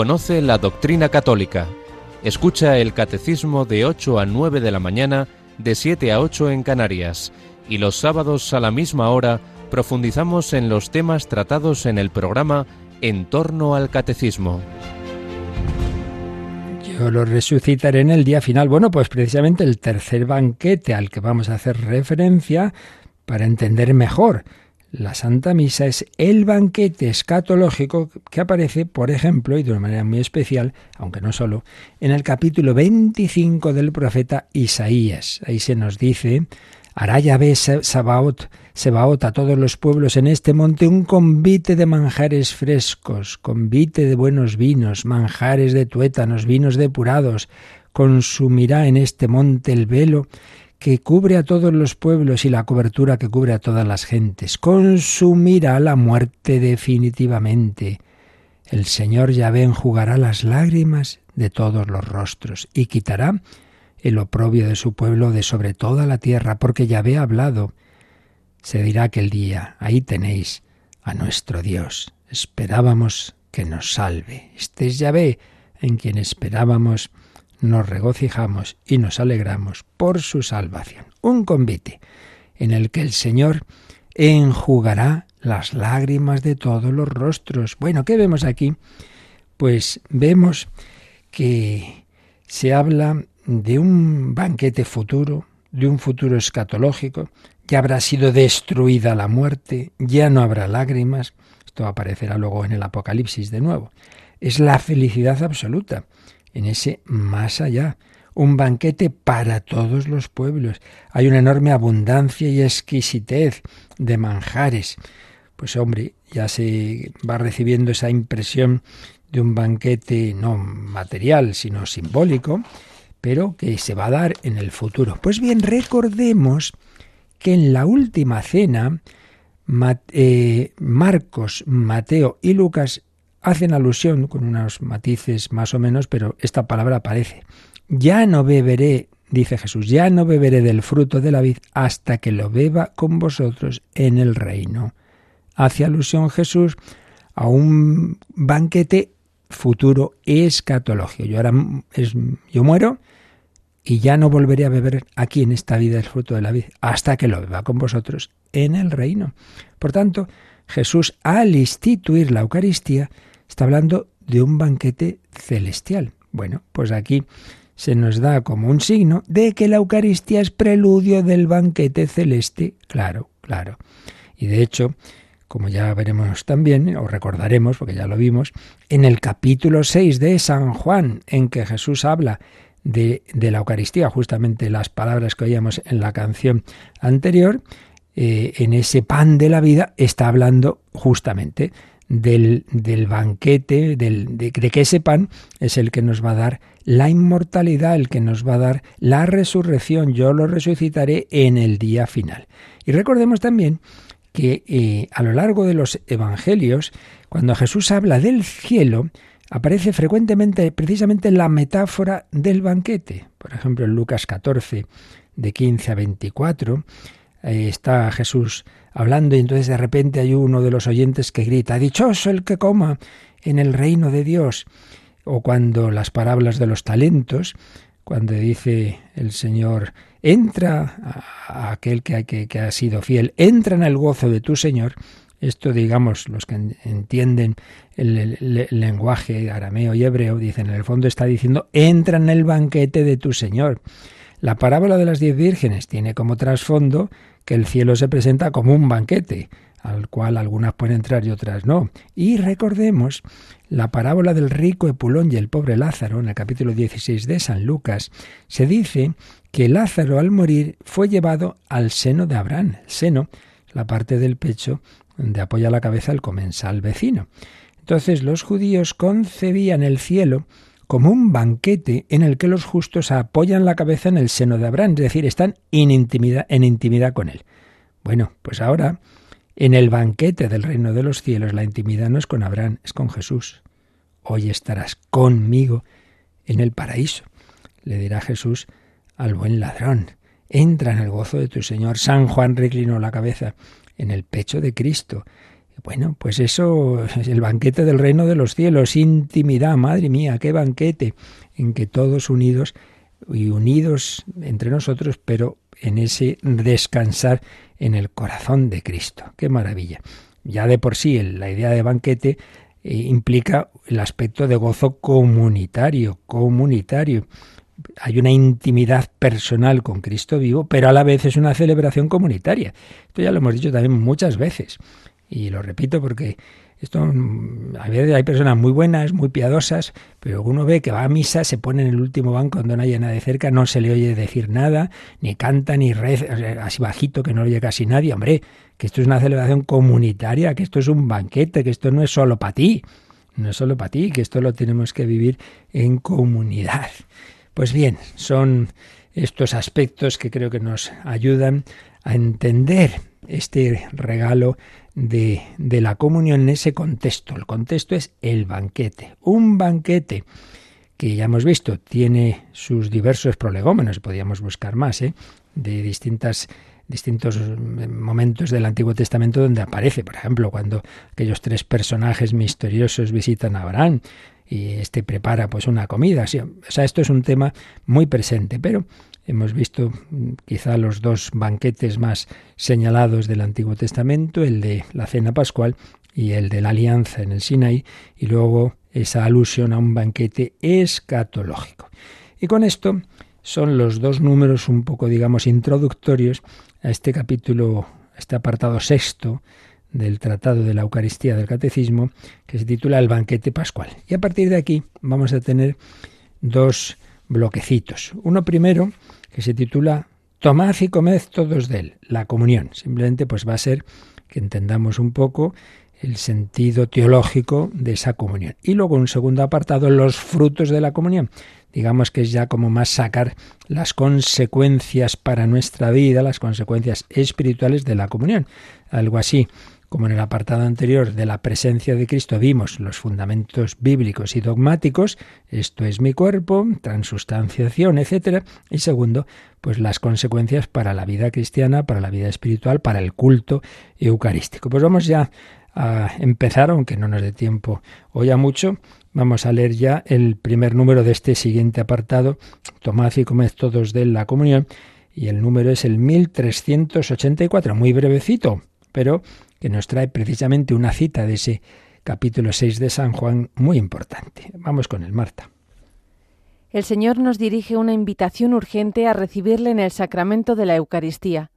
Conoce la doctrina católica. Escucha el catecismo de 8 a 9 de la mañana, de 7 a 8 en Canarias. Y los sábados a la misma hora profundizamos en los temas tratados en el programa En torno al catecismo. Yo lo resucitaré en el día final. Bueno, pues precisamente el tercer banquete al que vamos a hacer referencia para entender mejor la Santa Misa es el banquete escatológico que aparece, por ejemplo, y de una manera muy especial, aunque no solo, en el capítulo 25 del profeta Isaías. Ahí se nos dice, hará Yahvé Sabaot, Sebaot a todos los pueblos en este monte un convite de manjares frescos, convite de buenos vinos, manjares de tuétanos, vinos depurados, consumirá en este monte el velo que cubre a todos los pueblos y la cobertura que cubre a todas las gentes. Consumirá la muerte definitivamente. El Señor Yahvé enjugará las lágrimas de todos los rostros y quitará el oprobio de su pueblo de sobre toda la tierra, porque Yahvé ha hablado. Se dirá aquel día, ahí tenéis a nuestro Dios. Esperábamos que nos salve. Este es Yahvé en quien esperábamos, nos regocijamos y nos alegramos por su salvación. Un convite en el que el Señor enjugará las lágrimas de todos los rostros. Bueno, ¿qué vemos aquí? Pues vemos que se habla de un banquete futuro, de un futuro escatológico, ya habrá sido destruida la muerte, ya no habrá lágrimas, esto aparecerá luego en el Apocalipsis de nuevo. Es la felicidad absoluta, en ese más allá, un banquete para todos los pueblos. Hay una enorme abundancia y exquisitez de manjares. Pues hombre, ya se va recibiendo esa impresión de un banquete no material, sino simbólico, pero que se va a dar en el futuro. Pues bien, recordemos que en la última cena eh, Marcos, Mateo y Lucas hacen alusión con unos matices más o menos, pero esta palabra aparece. Ya no beberé, dice Jesús, ya no beberé del fruto de la vid hasta que lo beba con vosotros en el reino. Hace alusión Jesús a un banquete futuro escatológico. Yo ahora es, yo muero y ya no volveré a beber aquí en esta vida el fruto de la vida hasta que lo beba con vosotros en el reino. Por tanto, Jesús al instituir la Eucaristía está hablando de un banquete celestial. Bueno, pues aquí se nos da como un signo de que la Eucaristía es preludio del banquete celeste. Claro, claro. Y de hecho, como ya veremos también, o recordaremos, porque ya lo vimos, en el capítulo 6 de San Juan, en que Jesús habla de, la Eucaristía, justamente las palabras que oíamos en la canción anterior, eh, en ese pan de la vida está hablando justamente del, banquete, de, que ese pan es el que nos va a dar la inmortalidad, el que nos va a dar la resurrección. Yo lo resucitaré en el día final. Y recordemos también que eh, a lo largo de los evangelios, cuando Jesús habla del cielo, aparece frecuentemente precisamente la metáfora del banquete. Por ejemplo, en Lucas 14, de 15 a 24, está Jesús hablando y entonces de repente hay uno de los oyentes que grita, Dichoso el que coma en el reino de Dios. O cuando las parábolas de los talentos, cuando dice el Señor, entra a aquel que, que ha sido fiel, entra en el gozo de tu Señor, esto, digamos, los que entienden el, lenguaje arameo y hebreo, dicen, en el fondo está diciendo, entra en el banquete de tu Señor. La parábola de las diez vírgenes tiene como trasfondo que el cielo se presenta como un banquete, al cual algunas pueden entrar y otras no. Y recordemos la parábola del rico Epulón y el pobre Lázaro, en el capítulo 16 de San Lucas, se dice que Lázaro al morir fue llevado al seno de Abraham, el seno, la parte del pecho donde apoya la cabeza el comensal vecino. Entonces los judíos concebían el cielo como un banquete en el que los justos apoyan la cabeza en el seno de Abraham, es decir, están en intimidad, con él. Bueno, pues ahora, en el banquete del reino de los cielos, la intimidad no es con Abraham, es con Jesús. Hoy estarás conmigo en el paraíso, le dirá Jesús al buen ladrón. Entra en el gozo de tu Señor. San Juan reclinó la cabeza en el pecho de Cristo. Bueno, pues eso es el banquete del reino de los cielos, intimidad, madre mía, qué banquete, en que todos unidos y unidos entre nosotros, pero en ese descansar en el corazón de Cristo. Qué maravilla. Ya de por sí la idea de banquete eh, implica el aspecto de gozo comunitario, comunitario hay una intimidad personal con Cristo vivo, pero a la vez es una celebración comunitaria. Esto ya lo hemos dicho también muchas veces. Y lo repito porque esto a veces hay personas muy buenas, muy piadosas, pero uno ve que va a misa, se pone en el último banco donde no hay nadie cerca, no se le oye decir nada, ni canta, ni reza, así bajito que no lo oye casi nadie. Hombre, que esto es una celebración comunitaria, que esto es un banquete, que esto no es solo para ti, no es solo para ti, que esto lo tenemos que vivir en comunidad. Pues bien, son estos aspectos que creo que nos ayudan a entender este regalo de, de, la comunión en ese contexto. El contexto es el banquete. Un banquete que ya hemos visto tiene sus diversos prolegómenos, podríamos buscar más, ¿eh? de distintas distintos eh, momentos del Antiguo Testamento donde aparece, por ejemplo, cuando aquellos tres personajes misteriosos visitan a Abraham y este prepara pues una comida. o sea, esto es un tema muy presente, pero hemos visto mm, quizá los dos banquetes más señalados del Antiguo Testamento, el de la cena pascual y el de la alianza en el Sinaí, y luego esa alusión a un banquete escatológico. Y con esto son los dos números un poco, digamos, introductorios a este capítulo, a este apartado sexto del Tratado de la Eucaristía del Catecismo, que se titula El banquete pascual. Y a partir de aquí vamos a tener dos bloquecitos. Uno primero, que se titula Tomad y comed todos de él, la comunión. Simplemente pues va a ser que entendamos un poco el sentido teológico de esa comunión. Y luego un segundo apartado, los frutos de la comunión digamos que es ya como más sacar las consecuencias para nuestra vida, las consecuencias espirituales de la comunión. Algo así como en el apartado anterior de la presencia de Cristo vimos los fundamentos bíblicos y dogmáticos, esto es mi cuerpo, transustanciación, etcétera, y segundo, pues las consecuencias para la vida cristiana, para la vida espiritual, para el culto eucarístico. Pues vamos ya a empezar, aunque no nos dé tiempo hoy a mucho, Vamos a leer ya el primer número de este siguiente apartado. Tomad y comed todos de la comunión. Y el número es el 1384, muy brevecito, pero que nos trae precisamente una cita de ese capítulo 6 de San Juan muy importante. Vamos con el Marta. El Señor nos dirige una invitación urgente a recibirle en el sacramento de la Eucaristía.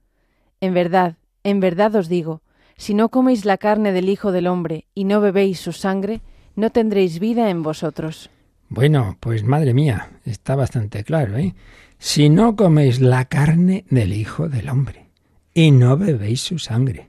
En verdad, en verdad os digo, si no coméis la carne del Hijo del Hombre y no bebéis su sangre, no tendréis vida en vosotros. Bueno, pues madre mía, está bastante claro, ¿eh? Si no coméis la carne del Hijo del Hombre y no bebéis su sangre,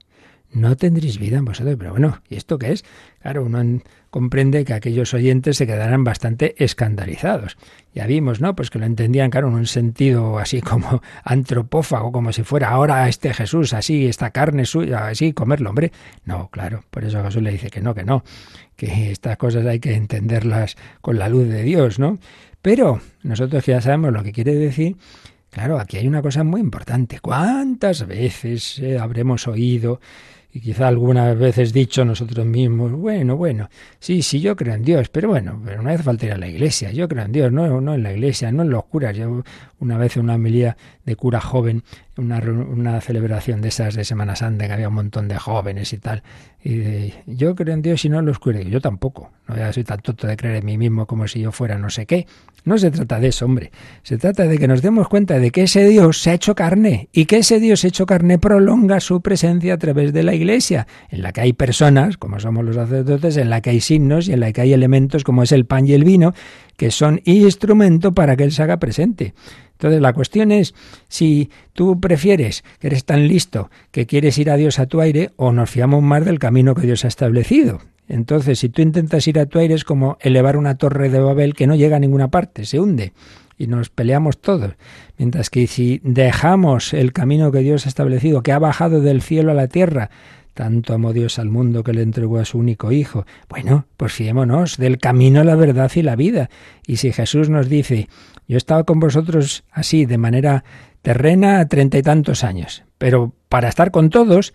no tendréis vida en vosotros. Pero bueno, ¿y esto qué es? Claro, uno comprende que aquellos oyentes se quedarán bastante escandalizados. Ya vimos, ¿no? Pues que lo entendían, claro, en un sentido así como antropófago, como si fuera ahora este Jesús, así, esta carne suya, así, comerlo, hombre. No, claro, por eso Jesús le dice que no, que no, que estas cosas hay que entenderlas con la luz de Dios, ¿no? Pero nosotros ya sabemos lo que quiere decir, claro, aquí hay una cosa muy importante. ¿Cuántas veces eh, habremos oído y quizá algunas veces dicho nosotros mismos, bueno, bueno, sí, sí, yo creo en Dios, pero bueno, pero no hace falta ir a la iglesia, yo creo en Dios, no, no en la iglesia, no en los curas. Yo una vez en una homilía de cura joven, una, una celebración de esas de Semana Santa, que había un montón de jóvenes y tal, y yo creo en Dios y no los curas, yo tampoco, no soy tan tonto de creer en mí mismo como si yo fuera no sé qué. No se trata de eso, hombre, se trata de que nos demos cuenta de que ese Dios se ha hecho carne y que ese Dios hecho carne prolonga su presencia a través de la iglesia, en la que hay personas, como somos los sacerdotes, en la que hay signos y en la que hay elementos como es el pan y el vino, que son instrumento para que Él se haga presente. Entonces la cuestión es si tú prefieres, que eres tan listo, que quieres ir a Dios a tu aire, o nos fiamos más del camino que Dios ha establecido. Entonces, si tú intentas ir a tu aire es como elevar una torre de Babel que no llega a ninguna parte, se hunde y nos peleamos todos. Mientras que si dejamos el camino que Dios ha establecido, que ha bajado del cielo a la tierra, tanto amó Dios al mundo que le entregó a su único Hijo. Bueno, pues fiémonos del camino, la verdad y la vida. Y si Jesús nos dice, yo he estado con vosotros así, de manera terrena, treinta y tantos años, pero para estar con todos,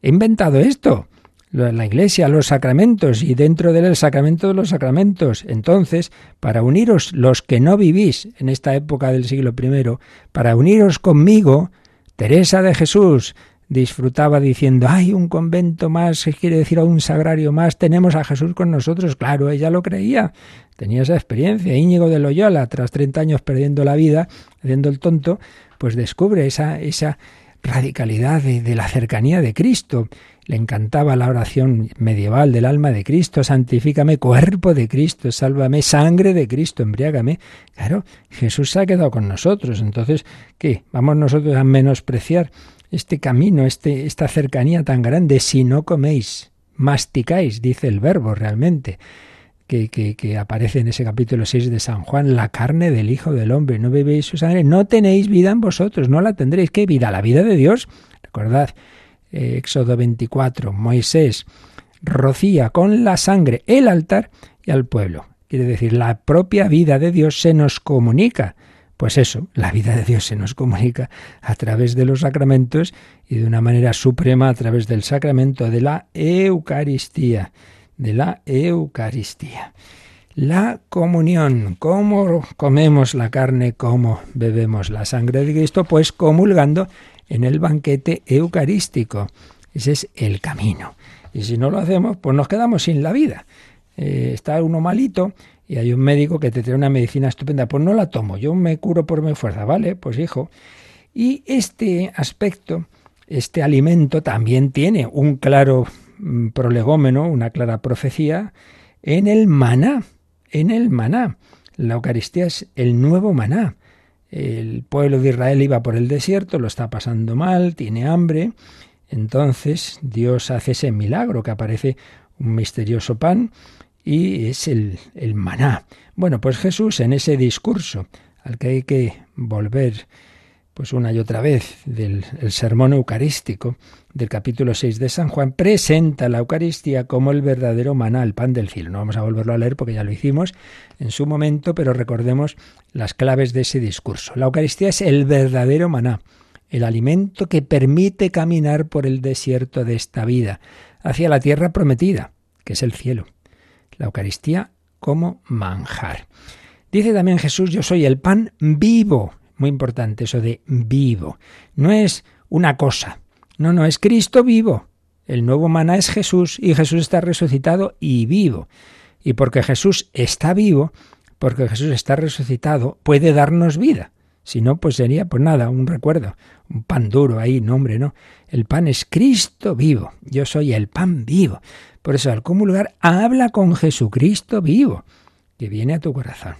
he inventado esto la iglesia, los sacramentos y dentro de él el sacramento de los sacramentos. Entonces, para uniros los que no vivís en esta época del siglo I, para uniros conmigo, Teresa de Jesús disfrutaba diciendo, hay un convento más, quiere decir a un sagrario más, tenemos a Jesús con nosotros. Claro, ella lo creía, tenía esa experiencia. Íñigo de Loyola, tras 30 años perdiendo la vida, haciendo el tonto, pues descubre esa, esa radicalidad de, la cercanía de Cristo. Le encantaba la oración medieval del alma de Cristo, santifícame, cuerpo de Cristo, sálvame, sangre de Cristo, embriágame. Claro, Jesús se ha quedado con nosotros. Entonces, ¿qué? ¿Vamos nosotros a menospreciar este camino, este, esta cercanía tan grande si no coméis, masticáis, dice el verbo realmente? que, aparece en ese capítulo 6 de San Juan, la carne del Hijo del Hombre, no bebéis su sangre, no tenéis vida en vosotros, no la tendréis. ¿Qué vida? La vida de Dios. Recordad, eh, Éxodo 24, Moisés rocía con la sangre el altar y al pueblo. Quiere decir, la propia vida de Dios se nos comunica Pues eso, la vida de Dios se nos comunica a través de los sacramentos y de una manera suprema a través del sacramento de la Eucaristía, de la Eucaristía. La comunión, cómo comemos la carne, cómo bebemos la sangre de Cristo, pues comulgando en el banquete eucarístico. Ese es el camino. Y si no lo hacemos, pues nos quedamos sin la vida. Eh, está uno malito y hay un médico que te trae una medicina estupenda, pues no la tomo, yo me curo por mi fuerza, ¿vale? Pues hijo. Y este aspecto, este alimento también tiene un claro mm, prolegómeno, una clara profecía en el maná, en el maná. La Eucaristía es el nuevo maná. El pueblo de Israel iba por el desierto, lo está pasando mal, tiene hambre. Entonces Dios hace ese milagro que aparece un misterioso pan y es el, el maná. Bueno, pues Jesús en ese discurso al que hay que volver pues una y otra vez del sermón eucarístico del capítulo 6 de San Juan, presenta la Eucaristía como el verdadero maná, el pan del cielo. No vamos a volverlo a leer porque ya lo hicimos en su momento, pero recordemos las claves de ese discurso. La Eucaristía es el verdadero maná, el alimento que permite caminar por el desierto de esta vida hacia la tierra prometida, que es el cielo la Eucaristía como manjar. Dice también Jesús, yo soy el pan vivo. Muy importante eso de vivo. No es una cosa. No, no, es Cristo vivo. El nuevo maná es Jesús y Jesús está resucitado y vivo. Y porque Jesús está vivo, porque Jesús está resucitado, puede darnos vida. Si no, pues sería, pues nada, un recuerdo, un pan duro ahí, no hombre, no. El pan es Cristo vivo. Yo soy el pan vivo. Por eso al comulgar habla con Jesucristo vivo, que viene a tu corazón.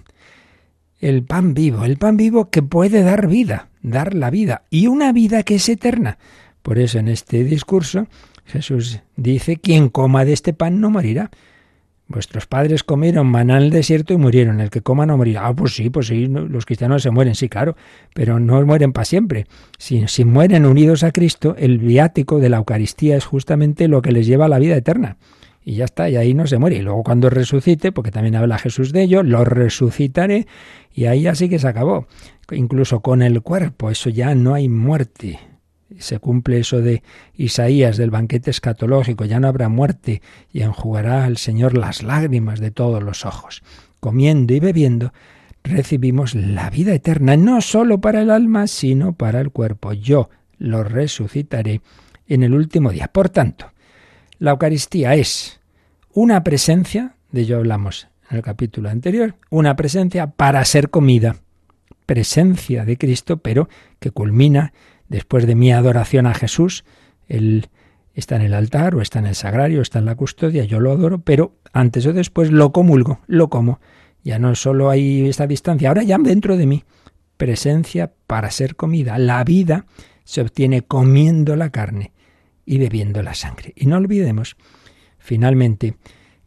El pan vivo, el pan vivo que puede dar vida, dar la vida, y una vida que es eterna. Por eso en este discurso Jesús dice, quien coma de este pan no morirá. Vuestros padres comieron maná en el desierto y murieron. El que coma no morirá. Ah, pues sí, pues sí, los cristianos se mueren, sí, claro, pero no mueren para siempre. Si, si mueren unidos a Cristo, el viático de la Eucaristía es justamente lo que les lleva a la vida eterna. Y ya está, y ahí no se muere. Y luego cuando resucite, porque también habla Jesús de ello, lo resucitaré y ahí así que se acabó. Incluso con el cuerpo, eso ya no hay muerte se cumple eso de Isaías del banquete escatológico, ya no habrá muerte y enjugará al Señor las lágrimas de todos los ojos. Comiendo y bebiendo recibimos la vida eterna, no sólo para el alma, sino para el cuerpo. Yo lo resucitaré en el último día. Por tanto, la Eucaristía es una presencia, de ello hablamos en el capítulo anterior, una presencia para ser comida, presencia de Cristo, pero que culmina Después de mi adoración a Jesús, Él está en el altar o está en el sagrario, está en la custodia, yo lo adoro, pero antes o después lo comulgo, lo como. Ya no solo hay esta distancia, ahora ya dentro de mí. Presencia para ser comida. La vida se obtiene comiendo la carne y bebiendo la sangre. Y no olvidemos, finalmente,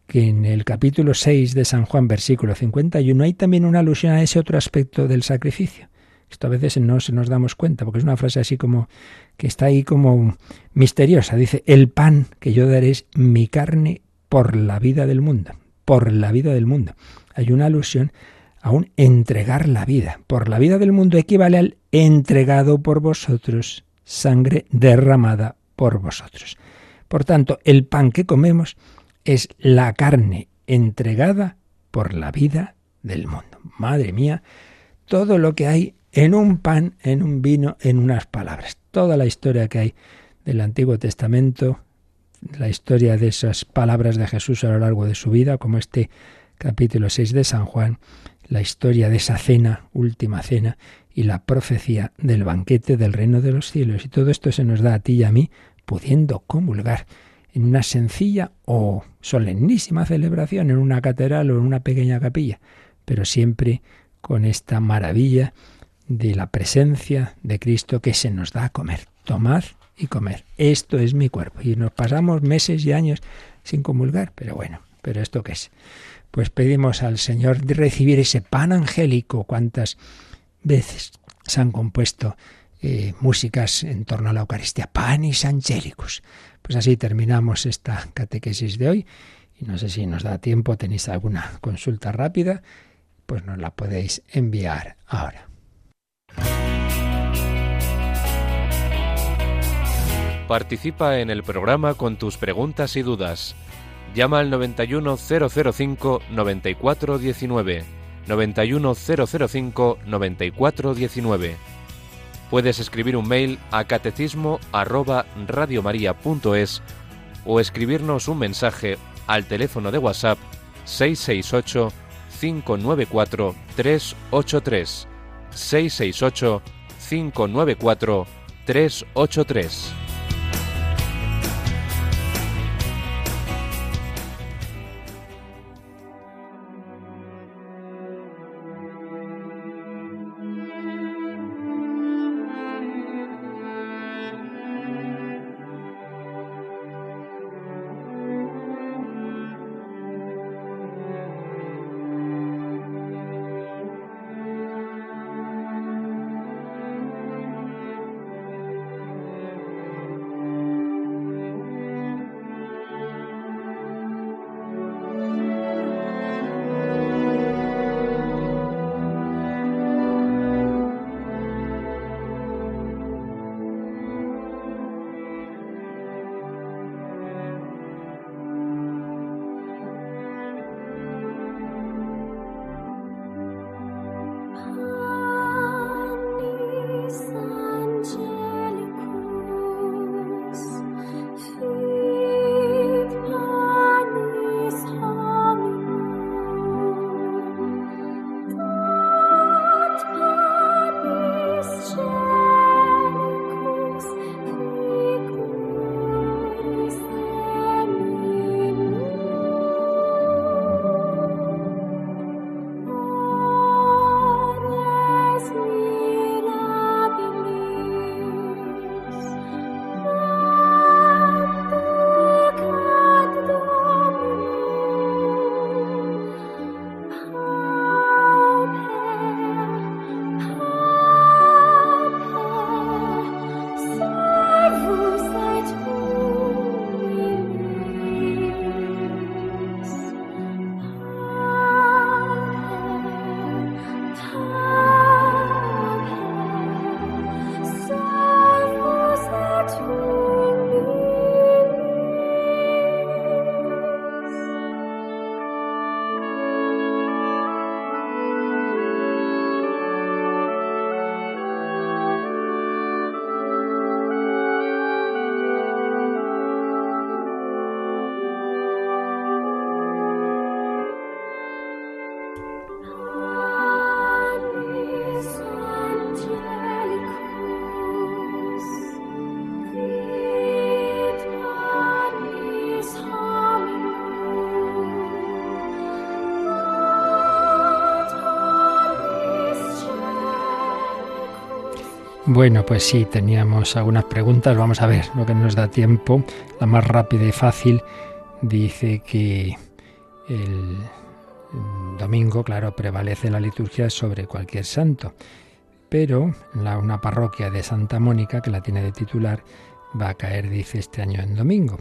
que en el capítulo 6 de San Juan, versículo 51, hay también una alusión a ese otro aspecto del sacrificio. Esto a veces no se nos damos cuenta, porque es una frase así como que está ahí como misteriosa. Dice, el pan que yo daré es mi carne por la vida del mundo, por la vida del mundo. Hay una alusión a un entregar la vida. Por la vida del mundo equivale al entregado por vosotros, sangre derramada por vosotros. Por tanto, el pan que comemos es la carne entregada por la vida del mundo. Madre mía, todo lo que hay en un pan, en un vino, en unas palabras. Toda la historia que hay del Antiguo Testamento, la historia de esas palabras de Jesús a lo largo de su vida, como este capítulo 6 de San Juan, la historia de esa cena, última cena, y la profecía del banquete del reino de los cielos. Y todo esto se nos da a ti y a mí, pudiendo comulgar en una sencilla o solemnísima celebración, en una catedral o en una pequeña capilla, pero siempre con esta maravilla de la presencia de Cristo que se nos da a comer. Tomad y comer. Esto es mi cuerpo. Y nos pasamos meses y años sin comulgar, pero bueno, pero esto qué es. Pues pedimos al Señor de recibir ese pan angélico. ¿Cuántas veces se han compuesto eh, músicas en torno a la Eucaristía? Panis angélicos. Pues así terminamos esta catequesis de hoy. Y no sé si nos da tiempo, tenéis alguna consulta rápida, pues nos la podéis enviar ahora. Participa en el programa con tus preguntas y dudas. Llama al 91005-9419. 91005-9419. Puedes escribir un mail a catecismo arroba radiomaria.es o escribirnos un mensaje al teléfono de WhatsApp 668 594 383. 668 594 383 Bueno, pues sí, teníamos algunas preguntas. Vamos a ver lo que nos da tiempo. La más rápida y fácil dice que el domingo, claro, prevalece la liturgia sobre cualquier santo. Pero la, una parroquia de Santa Mónica, que la tiene de titular, va a caer, dice, este año en domingo.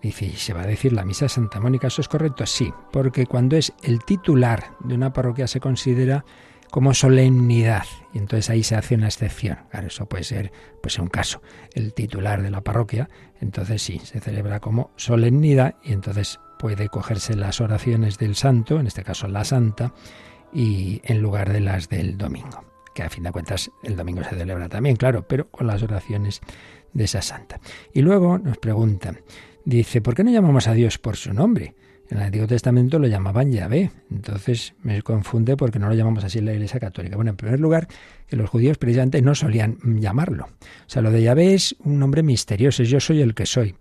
Dice, ¿y se va a decir la misa de Santa Mónica? ¿Eso es correcto? Sí, porque cuando es el titular de una parroquia se considera como solemnidad. Y entonces ahí se hace una excepción. Claro, eso puede ser pues un caso. El titular de la parroquia, entonces sí, se celebra como solemnidad y entonces puede cogerse las oraciones del santo, en este caso la santa, y en lugar de las del domingo. Que a fin de cuentas el domingo se celebra también, claro, pero con las oraciones de esa santa. Y luego nos pregunta, dice, ¿por qué no llamamos a Dios por su nombre? En el Antiguo Testamento lo llamaban Yahvé, entonces me confunde porque no lo llamamos así en la Iglesia Católica. Bueno, en primer lugar, que los judíos precisamente no solían llamarlo. O sea, lo de Yahvé es un nombre misterioso, es yo soy el que soy.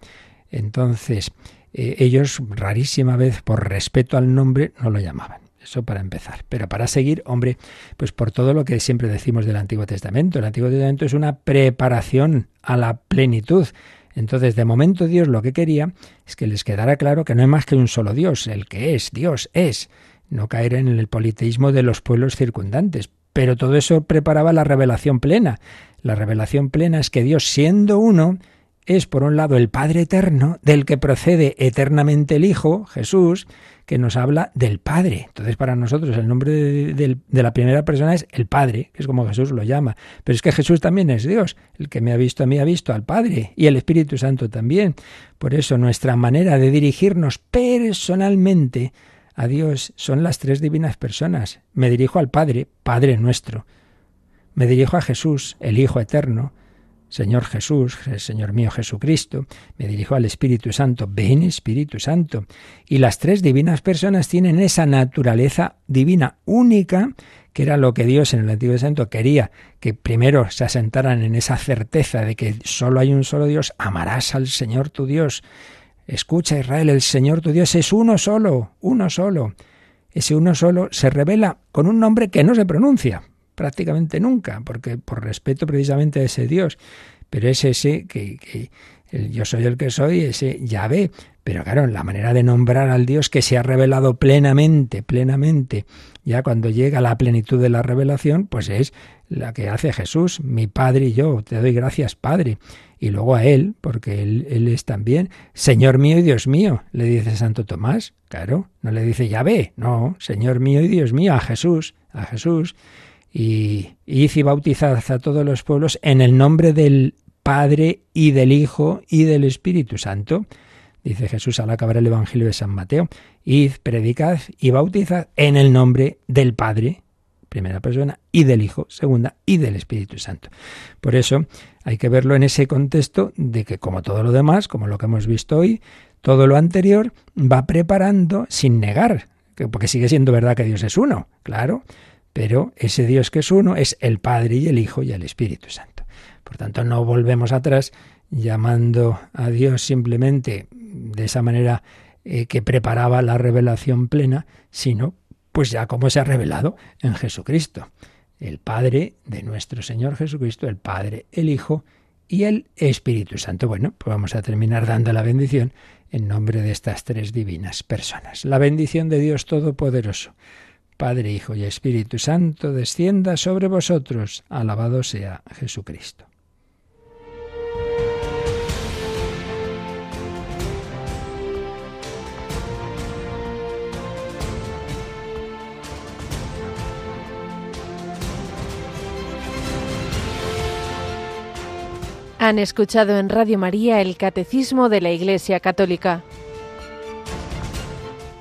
Entonces, eh, ellos rarísima vez, por respeto al nombre, no lo llamaban. Eso para empezar. Pero para seguir, hombre, pues por todo lo que siempre decimos del Antiguo Testamento. El Antiguo Testamento es una preparación a la plenitud. Entonces, de momento Dios lo que quería es que les quedara claro que no hay más que un solo Dios, el que es, Dios es, no caer en el politeísmo de los pueblos circundantes. Pero todo eso preparaba la revelación plena. La revelación plena es que Dios, siendo uno, es, por un lado, el Padre Eterno, del que procede eternamente el Hijo, Jesús, que nos habla del Padre. Entonces, para nosotros el nombre de, la primera persona es el Padre, que es como Jesús lo llama. Pero es que Jesús también es Dios. El que me ha visto a mí ha visto al Padre y el Espíritu Santo también. Por eso nuestra manera de dirigirnos personalmente a Dios son las tres divinas personas. Me dirijo al Padre, Padre nuestro. Me dirijo a Jesús, el Hijo eterno, Señor Jesús, Señor mío Jesucristo, me dirijo al Espíritu Santo, ven Espíritu Santo. Y las tres divinas personas tienen esa naturaleza divina única, que era lo que Dios en el Antiguo Testamento quería, que primero se asentaran en esa certeza de que solo hay un solo Dios, amarás al Señor tu Dios. Escucha Israel, el Señor tu Dios es uno solo, uno solo. Ese uno solo se revela con un nombre que no se pronuncia, prácticamente nunca, porque por respeto precisamente a ese Dios. Pero es ese que, el yo soy el que soy, ese Yahvé. Pero claro, la manera de nombrar al Dios que se ha revelado plenamente, plenamente, ya cuando llega la plenitud de la revelación, pues es la que hace Jesús, mi Padre y yo. Te doy gracias, Padre. Y luego a Él, porque Él, él es también Señor mío y Dios mío, le dice Santo Tomás. Claro, no le dice Yahvé, no, Señor mío y Dios mío, a Jesús, a Jesús y id y bautizad a todos los pueblos en el nombre del Padre y del Hijo y del Espíritu Santo. Dice Jesús al acabar el Evangelio de San Mateo, id, predicad y bautizad en el nombre del Padre, primera persona, y del Hijo, segunda, y del Espíritu Santo. Por eso hay que verlo en ese contexto de que como todo lo demás, como lo que hemos visto hoy, todo lo anterior va preparando sin negar, porque sigue siendo verdad que Dios es uno, claro, pero ese Dios que es uno es el Padre y el Hijo y el Espíritu Santo. Por tanto, no volvemos atrás llamando a Dios simplemente de esa manera eh, que preparaba la revelación plena, sino pues ya como se ha revelado en Jesucristo. El Padre de nuestro Señor Jesucristo, el Padre, el Hijo y el Espíritu Santo. Bueno, pues vamos a terminar dando la bendición en nombre de estas tres divinas personas. La bendición de Dios Todopoderoso. Padre, Hijo y Espíritu Santo, descienda sobre vosotros. Alabado sea Jesucristo. Han escuchado en Radio María el Catecismo de la Iglesia Católica